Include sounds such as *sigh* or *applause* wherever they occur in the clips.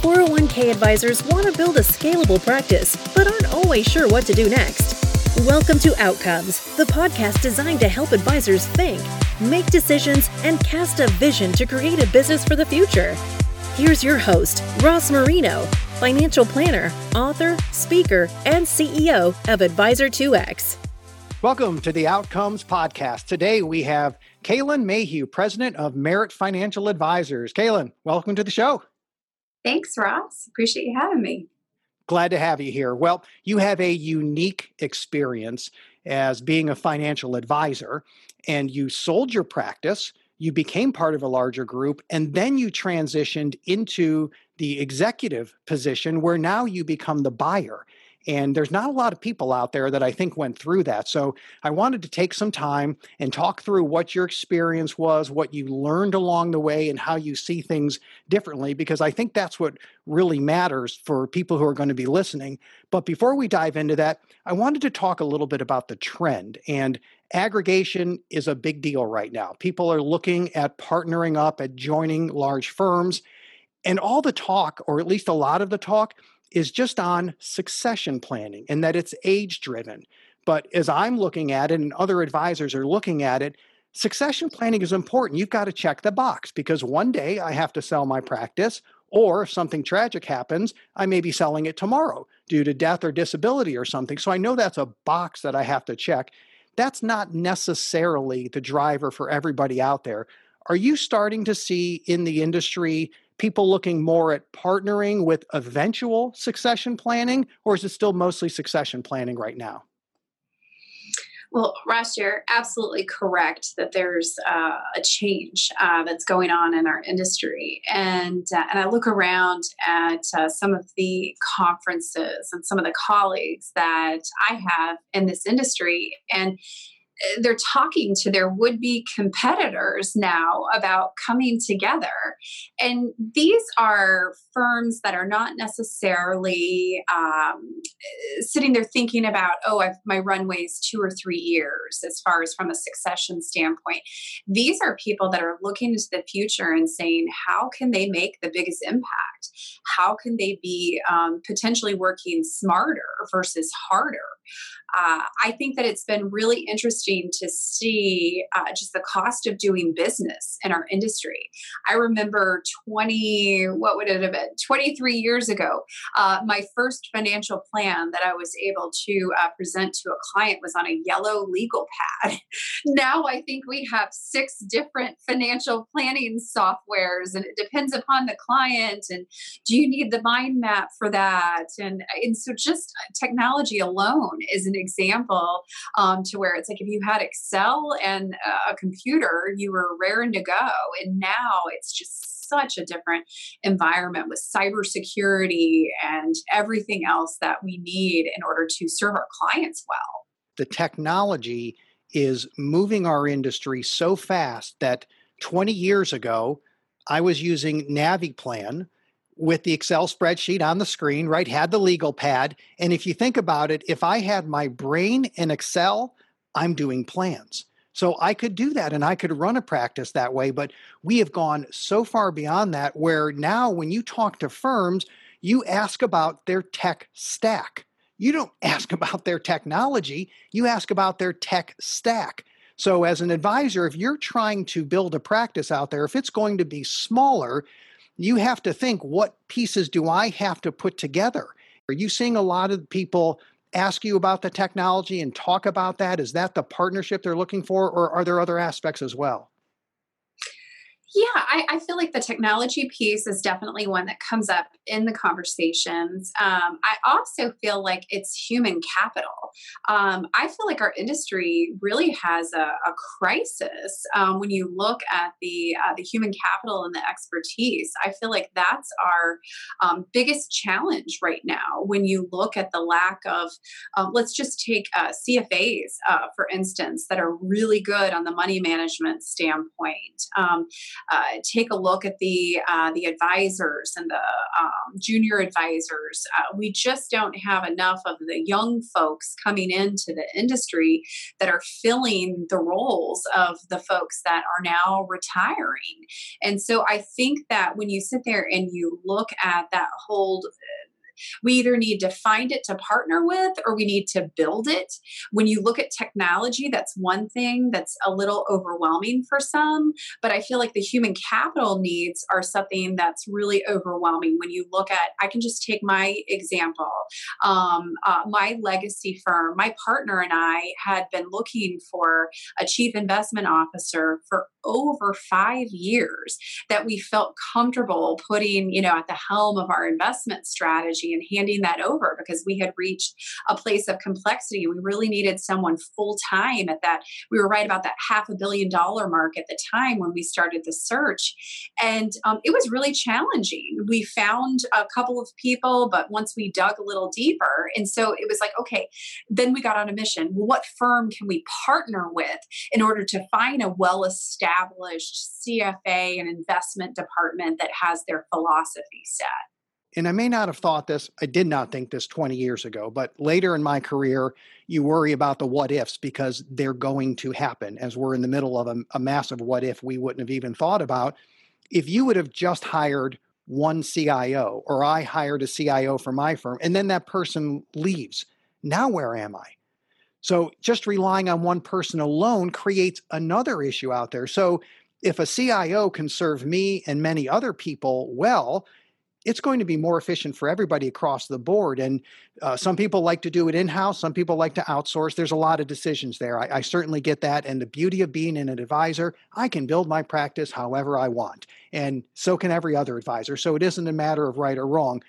401k advisors want to build a scalable practice, but aren't always sure what to do next. Welcome to Outcomes, the podcast designed to help advisors think, make decisions, and cast a vision to create a business for the future. Here's your host, Ross Marino, financial planner, author, speaker, and CEO of Advisor2X. Welcome to the Outcomes Podcast. Today we have Kaylin Mayhew, president of Merit Financial Advisors. Kaylin, welcome to the show. Thanks, Ross. Appreciate you having me. Glad to have you here. Well, you have a unique experience as being a financial advisor, and you sold your practice, you became part of a larger group, and then you transitioned into the executive position where now you become the buyer. And there's not a lot of people out there that I think went through that. So I wanted to take some time and talk through what your experience was, what you learned along the way, and how you see things differently, because I think that's what really matters for people who are going to be listening. But before we dive into that, I wanted to talk a little bit about the trend. And aggregation is a big deal right now. People are looking at partnering up, at joining large firms. And all the talk, or at least a lot of the talk, is just on succession planning and that it's age driven. But as I'm looking at it and other advisors are looking at it, succession planning is important. You've got to check the box because one day I have to sell my practice, or if something tragic happens, I may be selling it tomorrow due to death or disability or something. So I know that's a box that I have to check. That's not necessarily the driver for everybody out there. Are you starting to see in the industry people looking more at partnering with eventual succession planning, or is it still mostly succession planning right now? Well, Ross, you're absolutely correct that there's uh, a change uh, that's going on in our industry, and uh, and I look around at uh, some of the conferences and some of the colleagues that I have in this industry, and they're talking to their would-be competitors now about coming together. And these are firms that are not necessarily um, sitting there thinking about oh I've, my runway is two or three years as far as from a succession standpoint. These are people that are looking into the future and saying how can they make the biggest impact how can they be um, potentially working smarter versus harder uh, I think that it's been really interesting to see uh, just the cost of doing business in our industry. I remember 20, what would it have been, 23 years ago, uh, my first financial plan that I was able to uh, present to a client was on a yellow legal pad. *laughs* now I think we have six different financial planning softwares, and it depends upon the client. And do you need the mind map for that? And, and so just uh, technology alone is an example um, to where it's like if you had Excel and a computer, you were raring to go. And now it's just such a different environment with cybersecurity and everything else that we need in order to serve our clients well. The technology is moving our industry so fast that 20 years ago, I was using NaviPlan with the Excel spreadsheet on the screen, right? Had the legal pad. And if you think about it, if I had my brain in Excel, I'm doing plans. So I could do that and I could run a practice that way. But we have gone so far beyond that where now when you talk to firms, you ask about their tech stack. You don't *laughs* ask about their technology, you ask about their tech stack. So, as an advisor, if you're trying to build a practice out there, if it's going to be smaller, you have to think what pieces do I have to put together? Are you seeing a lot of people ask you about the technology and talk about that? Is that the partnership they're looking for, or are there other aspects as well? Yeah, I, I, feel like the technology piece is definitely one that comes up in the conversations. Um, I also feel like it's human capital. Um, I feel like our industry really has a, a crisis um, when you look at the uh, the human capital and the expertise. I feel like that's our um, biggest challenge right now. When you look at the lack of, um, let's just take uh, CFAs uh, for instance, that are really good on the money management standpoint. Uh, take a look at the uh, the advisors and the um, junior advisors. Uh, we just don't have enough of the young folks coming into the industry that are filling the roles of the folks that are now retiring. And so I think that when you sit there and you look at that whole we either need to find it to partner with or we need to build it. When you look at technology, that's one thing that's a little overwhelming for some, but I feel like the human capital needs are something that's really overwhelming. When you look at, I can just take my example. Um, uh, my legacy firm, my partner and I had been looking for a chief investment officer for over five years that we felt comfortable putting, you know, at the helm of our investment strategy and handing that over because we had reached a place of complexity. And we really needed someone full time at that. We were right about that half a billion dollar mark at the time when we started the search. And um, it was really challenging. We found a couple of people, but once we dug a little deeper, and so it was like, okay, then we got on a mission. What firm can we partner with in order to find a well established CFA and investment department that has their philosophy set? And I may not have thought this, I did not think this 20 years ago, but later in my career, you worry about the what ifs because they're going to happen as we're in the middle of a, a, massive what if we wouldn't have even thought about. If you would have just hired one CIO or I hired a CIO for my firm and then that person leaves, now where am I? So just relying on one person alone creates another issue out there. So if a CIO can serve me and many other people well, it's going to be more efficient for everybody across the board. And uh, some people like to do it in house, some people like to outsource. There's a lot of decisions there. I, I, certainly get that. And the beauty of being an advisor, I can build my practice however I want. And so can every other advisor. So it isn't a matter of right or wrong.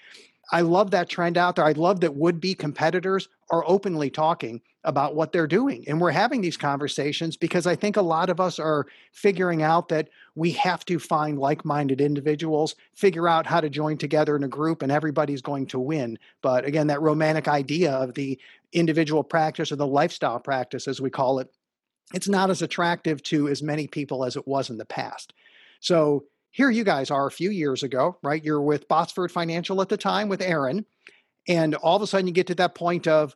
I love that trend out there. I love that would be competitors are openly talking about what they're doing. And we're having these conversations because I think a lot of us are figuring out that we have to find like minded individuals, figure out how to join together in a group, and everybody's going to win. But again, that romantic idea of the individual practice or the lifestyle practice, as we call it, it's not as attractive to as many people as it was in the past. So here you guys are a few years ago, right? You're with Botsford Financial at the time with Erin. And all of a sudden you get to that point of,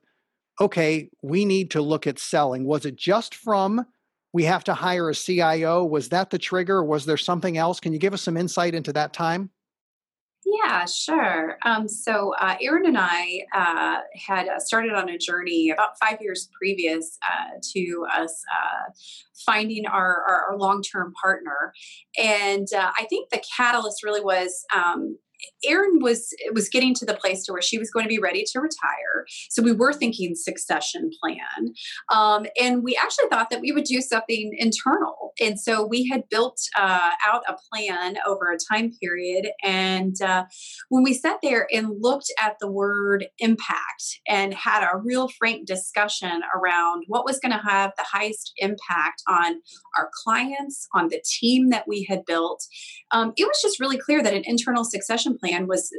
okay, we need to look at selling. Was it just from we have to hire a CIO? Was that the trigger? Was there something else? Can you give us some insight into that time? Yeah, sure. Um, so uh, Erin and I uh, had uh, started on a journey about five years previous uh, to us uh, finding our, our, our long term partner. And uh, I think the catalyst really was um, Erin was was getting to the place to where she was going to be ready to retire. So we were thinking succession plan, um, and we actually thought that we would do something internal. And so we had built uh, out a plan over a time period. And uh, when we sat there and looked at the word impact and had a real frank discussion around what was going to have the highest impact on our clients, on the team that we had built, um, it was just really clear that an internal succession plan was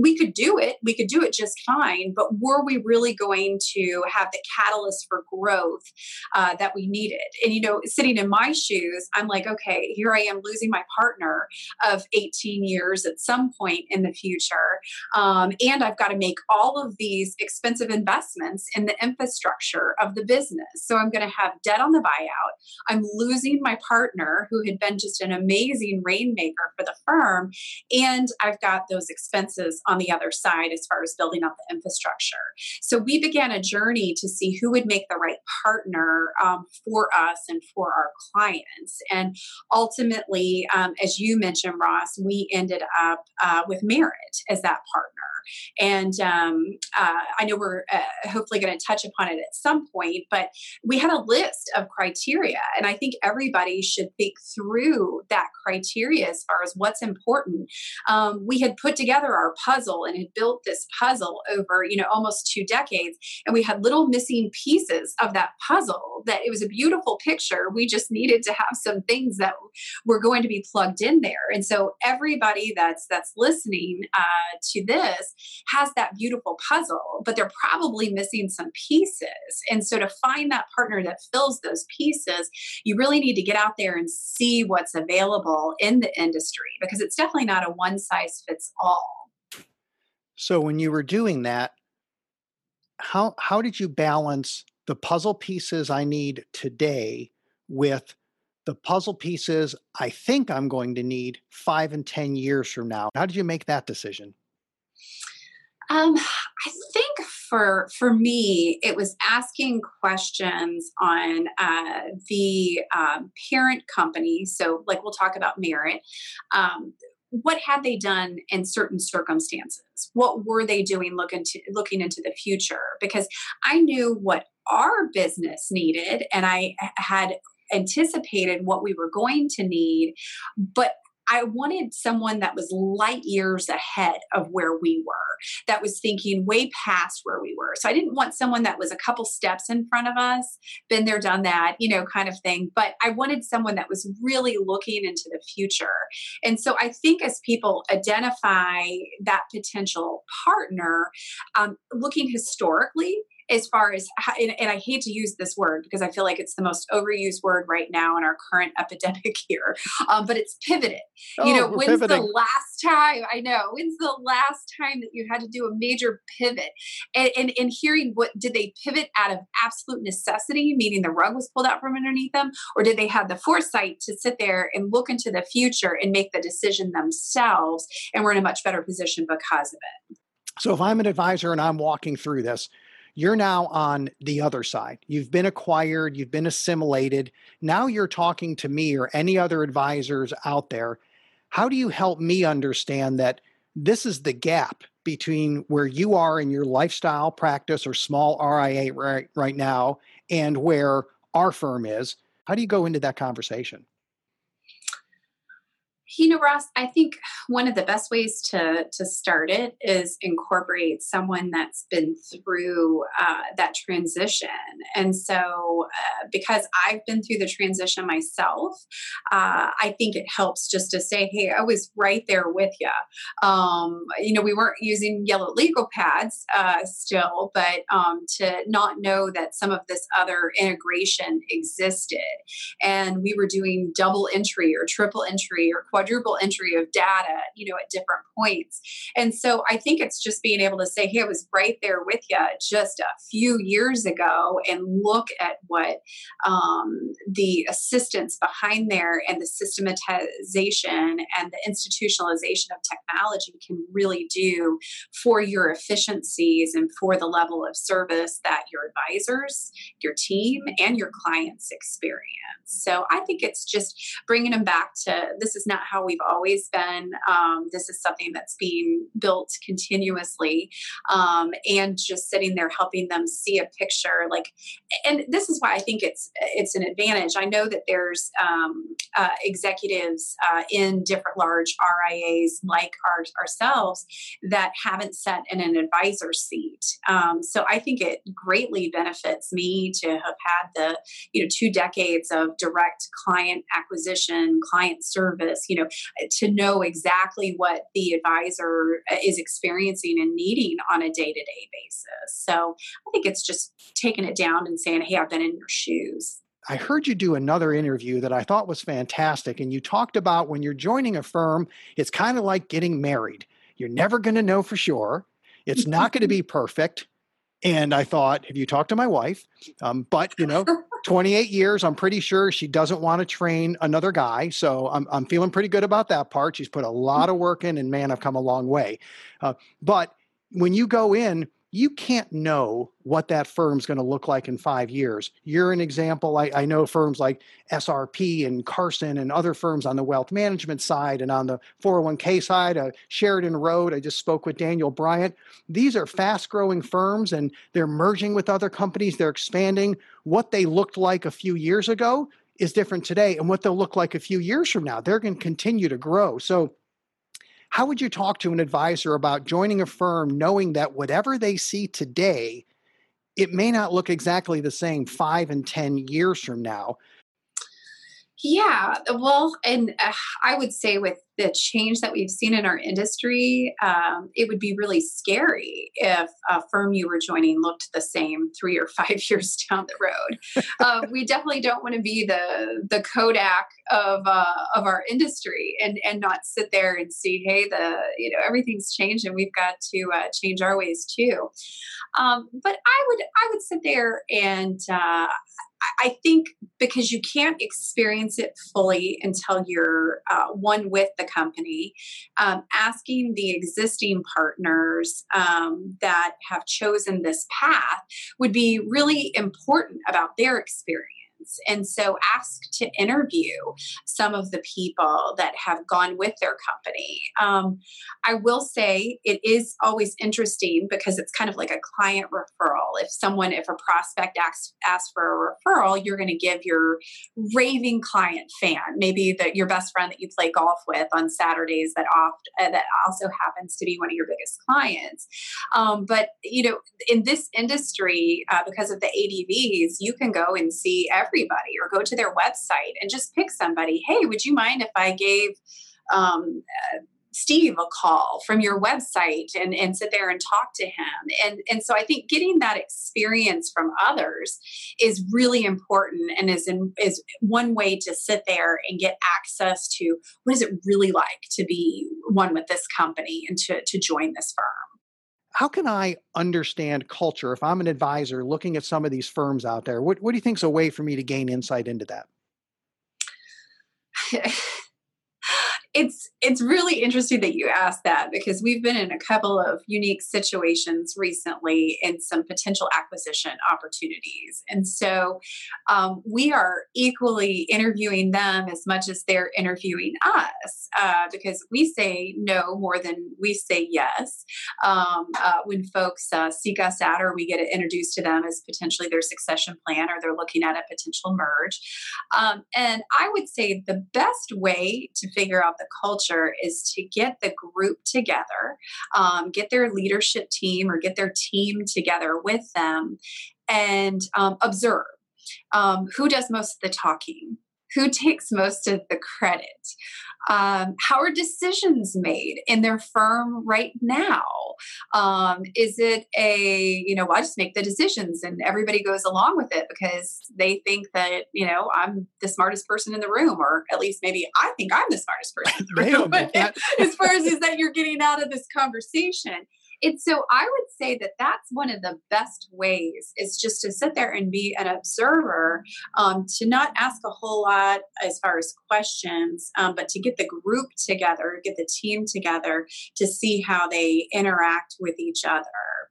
we could do it we could do it just fine but were we really going to have the catalyst for growth uh, that we needed? And you know sitting in my shoes i'm like okay here i am losing my partner of 18 years at some point in the future um, and i've got to make all of these expensive investments in the infrastructure of the business. So i'm going to have debt on the buyout. I'm losing my partner who had been just an amazing rainmaker for the firm and i've got those expenses on the other side as far as building up the infrastructure. So we began a journey to see who would make the right partner um, for us and for our clients. And ultimately, um, as you mentioned, Ross, we ended up uh, with Merit as that partner. And um, uh, I know we're uh, hopefully going to touch upon it at some point, but we had a list of criteria. And I think everybody should think through that criteria as far as what's important. Um, we had put together our puzzle and had built this puzzle over, you know, almost two decades. And we had little missing pieces of that puzzle that it was a beautiful picture. We just needed to have some things that were going to be plugged in there. And so everybody that's that's listening uh, to this, has that beautiful puzzle, but they're probably missing some pieces. And so to find that partner that fills those pieces, you really need to get out there and see what's available in the industry because it's definitely not a one size fits all. So when you were doing that, how how did you balance the puzzle pieces I need today with the puzzle pieces I think I'm going to need five and 10 years from now. How did you make that decision? Um, I think for for me, it was asking questions on uh, the um, parent company. So, like we'll talk about Merit. Um, what had they done in certain circumstances? What were they doing looking to looking into the future? Because I knew what our business needed, and I had anticipated what we were going to need, but I wanted someone that was light years ahead of where we were, that was thinking way past where we were. So I didn't want someone that was a couple steps in front of us, been there, done that, you know, kind of thing. But I wanted someone that was really looking into the future. And so I think as people identify that potential partner, um, looking historically, as far as and, and, i hate to use this word because i feel like it's the most overused word right now in our current *laughs* epidemic here um, but it's pivoted. Oh, you know when's pivoting. the last time i know when's the last time that you had to do a major pivot? And, and, and hearing what did they pivot out of absolute necessity meaning the rug was pulled out from underneath them or did they have the foresight to sit there and look into the future and make the decision themselves and we're in a much better position because of it? So if i'm an advisor and i'm walking through this you're now on the other side. You've been acquired, you've been assimilated. Now you're talking to me or any other advisors out there. How do you help me understand that this is the gap between where you are in your lifestyle practice or small RIA right, right now and where our firm is? How do you go into that conversation? You know, Ross, I think one of the best ways to to start it is incorporate someone that's been through uh, that transition. And so, uh, because I've been through the transition myself, uh, I think it helps just to say, "Hey, I was right there with you." Um, you know, we weren't using yellow legal pads uh, still, but um, to not know that some of this other integration existed, and we were doing double entry or triple entry or quadruple entry of data, you know, at different points. And so I think it's just being able to say, hey, I was right there with you just a few years ago and look at what um, the assistance behind there and the systematization and the institutionalization of technology can really do for your efficiencies and for the level of service that your advisors, your team, and your clients experience. So I think it's just bringing them back to this is not how we've always been. Um, this is something that's being built continuously, um, and just sitting there helping them see a picture. Like, and this is why I think it's it's an advantage. I know that there's um, uh, executives uh, in different large RIAs like our, ourselves that haven't sat in an advisor seat. Um, so I think it greatly benefits me to have had the you know two decades of direct client acquisition, client service. You know, to know exactly what the advisor uh, is experiencing and needing on a day to day basis. So I think it's just taking it down and saying, hey, I've been in your shoes. I heard you do another interview that I thought was fantastic. And you talked about when you're joining a firm, it's kind of like getting married. You're never going to know for sure. It's not going to be *laughs* perfect. And I thought, have you talked to my wife? Um, but, you know, *laughs* 28 years, I'm pretty sure she doesn't want to train another guy. So I'm, I'm feeling pretty good about that part. She's put a lot of work in, and man, I've come a long way. Uh, but when you go in, you can't know what that firm's going to look like in five years. You're an example. I, I, know firms like SRP and Carson and other firms on the wealth management side and on the 401k side, uh, Sheridan Road. I just spoke with Daniel Bryant. These are fast growing firms and they're merging with other companies, they're expanding. What they looked like a few years ago is different today, and what they'll look like a few years from now. They're going to continue to grow. So, how would you talk to an advisor about joining a firm knowing that whatever they see today, it may not look exactly the same five and 10 years from now? Yeah, well, and uh, I would say with the change that we've seen in our industry, um, it would be really scary if a firm you were joining looked the same three or *laughs* five years down the road. uh, we definitely don't want to be the the Kodak of uh, of our industry and and not sit there and see, hey, the you know everything's changed and we've got to uh, change our ways too. Um, but I would I would sit there and uh, I think because you can't experience it fully until you're uh, one with the company, um, asking the existing partners um, that have chosen this path would be really important about their experience. And so ask to interview some of the people that have gone with their company. Um, I will say it is always interesting because it's kind of like a client referral. If someone, if a prospect asks, asks for a referral, you're going to give your raving client fan, maybe your best friend that you play golf with on Saturdays that oft, uh, that also happens to be one of your biggest clients. Um, but you know, in this industry, uh, because of the ADVs, you can go and see every everybody or go to their website and just pick somebody. Hey, would you mind if I gave um, uh, Steve a call from your website and, and sit there and talk to him. And, and so I think getting that experience from others is really important and is, in, is one way to sit there and get access to what is it really like to be one with this company and to, to join this firm how can I understand culture if I'm an advisor looking at some of these firms out there? What, what do you think is a way for me to gain insight into that? *laughs* it's it's really interesting that you asked that because we've been in a couple of unique situations recently in some potential acquisition opportunities. And so um, we are equally interviewing them as much as they're interviewing us uh, because we say no more than we say yes. Um, uh, when folks uh, seek us out or we get introduced to them as potentially their succession plan or they're looking at a potential merge. Um, and i would say the best way to figure out the the culture is to get the group together, um, get their leadership team or get their team together with them and um, observe um, who does most of the talking, who takes most of the credit. Um, how are decisions made in their firm right now? Um, is it a, you know, well, I just make the decisions and everybody goes along with it because they think that, you know, I'm the smartest person in the room, or at least maybe I think I'm the smartest person in the *laughs* room. *laughs* as far as is that you're getting out of this conversation it's so i would say that that's one of the best ways is just to sit there and be an observer um, to not ask a whole lot as far as questions um, but to get the group together get the team together to see how they interact with each other.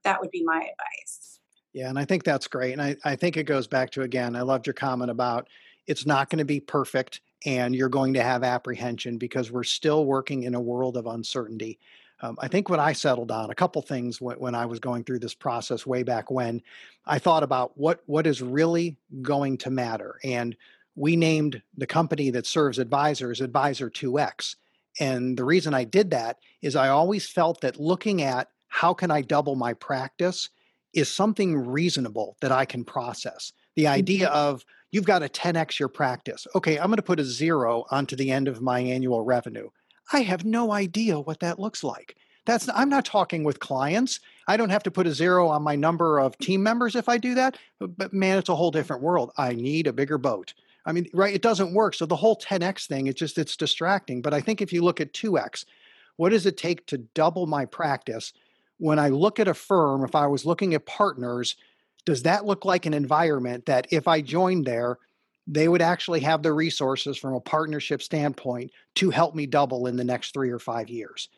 That would be my advice. Yeah and i think that's great and i, I think it goes back to again i loved your comment about it's not going to be perfect and you're going to have apprehension because we're still working in a world of uncertainty um, I think when I settled on a couple things when, when I was going through this process way back when, I thought about what what is really going to matter, and we named the company that serves advisors Advisor 2X. And the reason I did that is I always felt that looking at how can I double my practice is something reasonable that I can process. The idea mm-hmm. of you've got to 10x your practice. Okay, I'm going to put a zero onto the end of my annual revenue. I have no idea what that looks like. That's I'm not talking with clients. I don't have to put a zero on my number of team members if I do that. But, but man, it's a whole different world. I need a bigger boat. I mean, right? It doesn't work. So the whole 10x thing, it's just it's distracting. But I think if you look at 2x, what does it take to double my practice? When I look at a firm, if I was looking at partners, does that look like an environment that if I joined there, they would actually have the resources from a partnership standpoint to help me double in the next three or five years.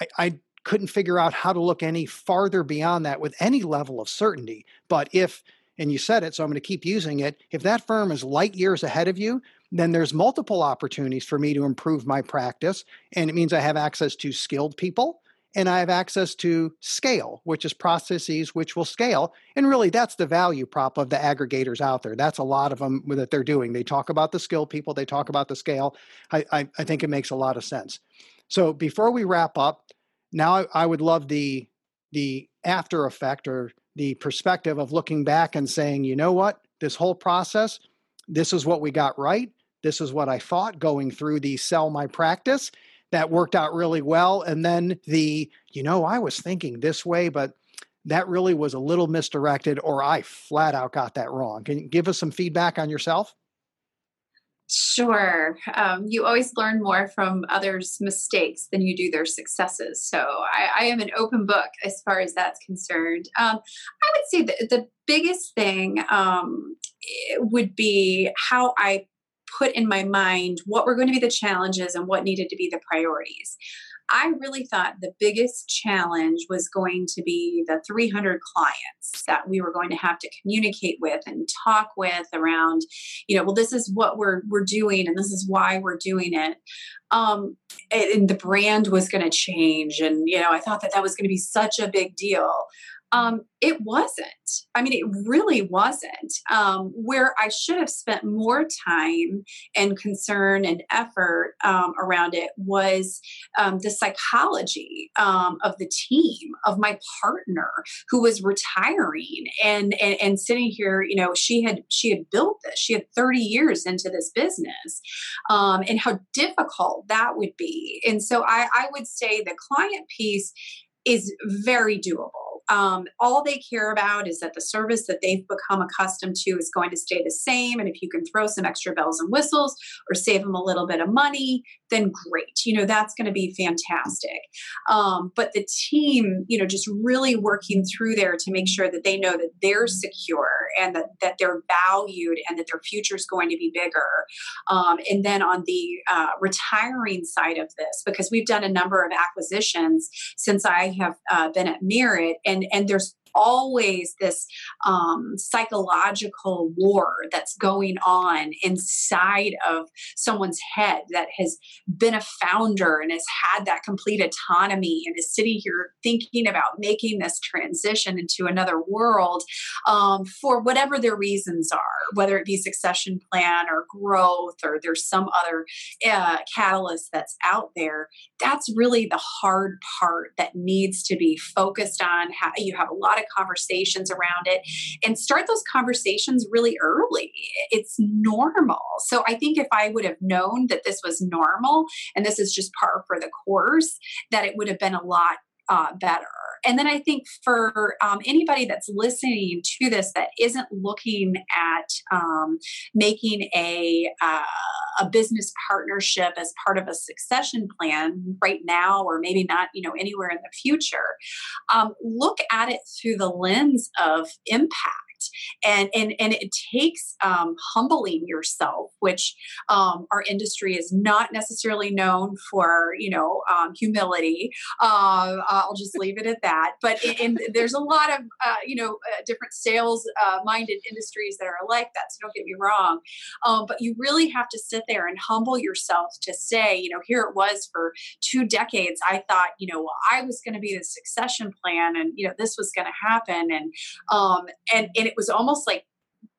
I, I, couldn't figure out how to look any farther beyond that with any level of certainty. But if, and you said it, so I'm going to keep using it, if that firm is light years ahead of you, then there's multiple opportunities for me to improve my practice. And it means I have access to skilled people and I have access to scale, which is processes which will scale. And really, that's the value prop of the aggregators out there. That's a lot of them that they're doing. They talk about the skill people, they talk about the scale. I, I, I think it makes a lot of sense. So before we wrap up, now I, I would love the the after effect or the perspective of looking back and saying, you know what, this whole process, this is what we got right. This is what I thought going through the sell my practice that worked out really well. And then the, you know, I was thinking this way, but that really was a little misdirected, or I flat out got that wrong. Can you give us some feedback on yourself? Sure. Um, you always learn more from others' mistakes than you do their successes. So I, I am an open book as far as that's concerned. Um, I would say that the biggest thing um, would be how I put in my mind what were going to be the challenges and what needed to be the priorities. I really thought the biggest challenge was going to be the 300 clients that we were going to have to communicate with and talk with around, you know, well, this is what we're we're doing and this is why we're doing it. Um, and the brand was going to change, and you know, I thought that that was going to be such a big deal. Um, it wasn't. I mean, it really wasn't. Um, where I should have spent more time and concern and effort um, around it was um, the psychology um, of the team, of my partner who was retiring and, and, and sitting here. You know, she had she had built this. She had thirty years into this business, um, and how difficult that would be. And so I, I would say the client piece is very doable um, all they care about is that the service that they've become accustomed to is going to stay the same. And if you can throw some extra bells and whistles or save them a little bit of money, then great. You know, that's going to be fantastic. Um, but the team, you know, just really working through there to make sure that they know that they're secure and that, that they're valued and that their future is going to be bigger. Um, and then on the uh, retiring side of this, because we've done a number of acquisitions since I have uh, been at Merit, and and there's always this um, psychological war that's going on inside of someone's head that has been a founder and has had that complete autonomy and is sitting here thinking about making this transition into another world um, for whatever their reasons are, whether it be succession plan or growth or there's some other uh, catalyst that's out there. That's really the hard part that needs to be focused on. How you have a lot of conversations around it and start those conversations really early. It's normal. So I think if I would have known that this was normal and this is just par for the course, that it would have been a lot uh, better. And then I think for um, anybody that's listening to this that isn't looking at um, making a uh, a business partnership as part of a succession plan right now, or maybe not, you know, anywhere in the future, um, look at it through the lens of impact and and and it takes um, humbling yourself which um, our industry is not necessarily known for you know um, humility. Uh, i'll just leave it at that. But in, in, there's a lot of uh, you know uh, different sales uh, industries that are like that so don't get me wrong. Um, but you really have to sit there and humble yourself to say you know here it was for two decades. I thought you know well, i was going to be the succession plan and you know this was going to happen. And um and and it was almost like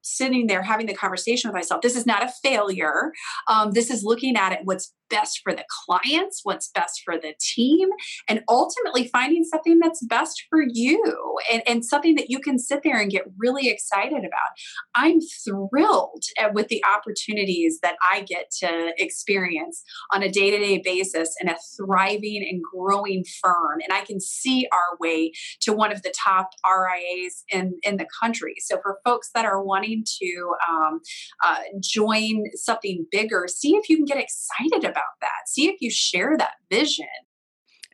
sitting there having the conversation with myself this is not a failure um, this is looking at it what's best for the clients, what's best for the team, and ultimately finding something that's best for you and, and something that you can sit there and get really excited about. I'm thrilled with the opportunities that I get to experience on a day to day basis in a thriving and growing firm. And I can see our way to one of the top RIAs in, in the country. So for folks that are wanting to um, uh, join something bigger, see if you can get excited about about that. See if you share that vision.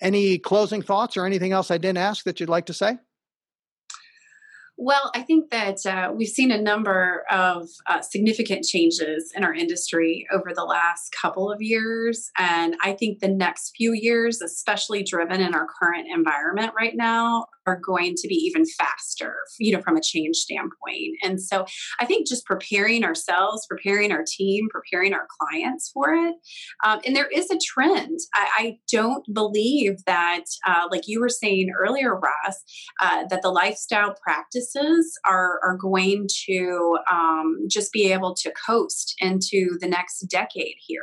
Any closing thoughts or anything else I didn't ask that you'd like to say? Well, I think that uh, we've seen a number of uh, significant changes in our industry over the last couple of years. And I think the next few years, especially driven in our current environment right now, are going to be even faster, you know, from a change standpoint. And so I think just preparing ourselves, preparing our team, preparing our clients for it. Um, and there is a trend. I, I don't believe that, uh, like you were saying earlier, Ross, uh, that the lifestyle practices are, are going to um, just be able to coast into the next decade here.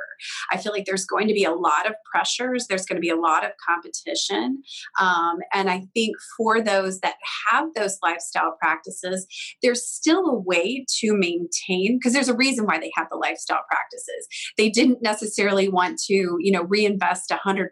I feel like there's going to be a lot of pressures, there's going to be a lot of competition. Um, and I think for for those that have those lifestyle practices, there's still a way to maintain because there's a reason why they have the lifestyle practices. They didn't necessarily want to, you know, reinvest 100%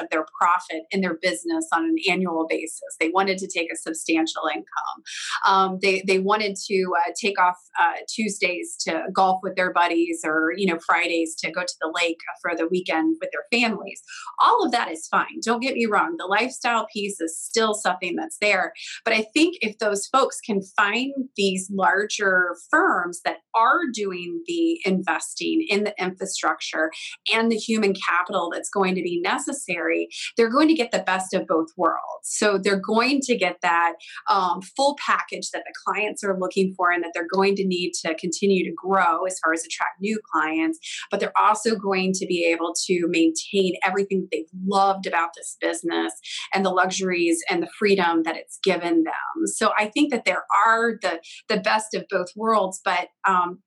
of their profit in their business on an annual basis. They wanted to take a substantial income. Um, they, they wanted to uh, take off uh, Tuesdays to golf with their buddies or, you know, Fridays to go to the lake for the weekend with their families. All of that is fine. Don't get me wrong. The lifestyle piece is still something that's there. But I think if those folks can find these larger firms that are doing the investing in the infrastructure and the human capital that's going to be necessary, they're going to get the best of both worlds. So they're going to get that um, full package that the clients are looking for and that they're going to need to continue to grow as far as attract new clients. But they're also going to be able to maintain everything they've loved about this business and the luxuries and the freedom that it's given them. So I think that there are the the best of both worlds. But um,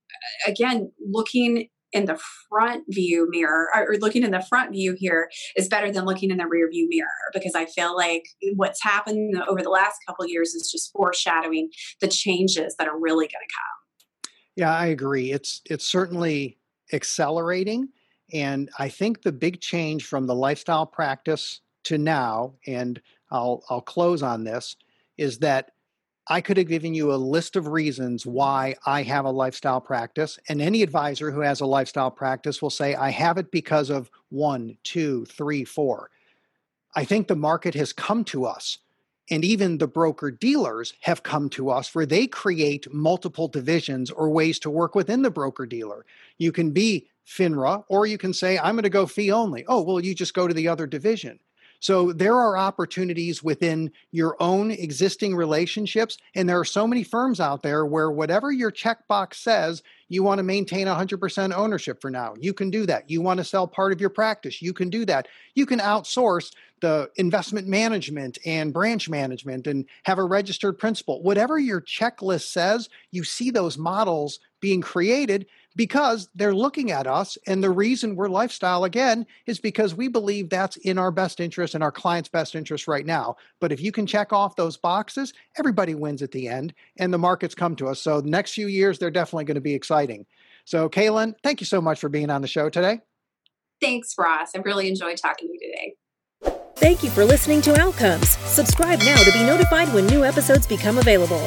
again, looking in the front view mirror or looking in the front view here is better than looking in the rear view mirror because I feel like what's happened over the last couple years is just foreshadowing the changes that are really going to come. Yeah, I agree. It's it's certainly accelerating and I think the big change from the lifestyle practice to now and I'll I'll close on this is that I could have given you a list of reasons why I have a lifestyle practice. And any advisor who has a lifestyle practice will say, I have it because of one, two, three, four. I think the market has come to us, and even the broker dealers have come to us where they create multiple divisions or ways to work within the broker dealer. You can be FINRA, or you can say, I'm going to go fee only. Oh, well, you just go to the other division. So there are opportunities within your own existing relationships. And there are so many firms out there where whatever your checkbox says, you want to maintain 100% ownership for now. You can do that. You want to sell part of your practice. You can do that. You can outsource the investment management and branch management and have a registered principal. Whatever your checklist says, you see those models being created because they're looking at us. And the reason we're lifestyle again is because we believe that's in our best interest and our client's best interest right now. But if you can check off those boxes, everybody wins at the end and the markets come to us. So the next few years, they're definitely going to be exciting. So, Kaylin, thank you so much for being on the show today. Thanks, Ross. I really enjoyed talking to you today. Thank you for listening to Outcomes. Subscribe now to be notified when new episodes become available.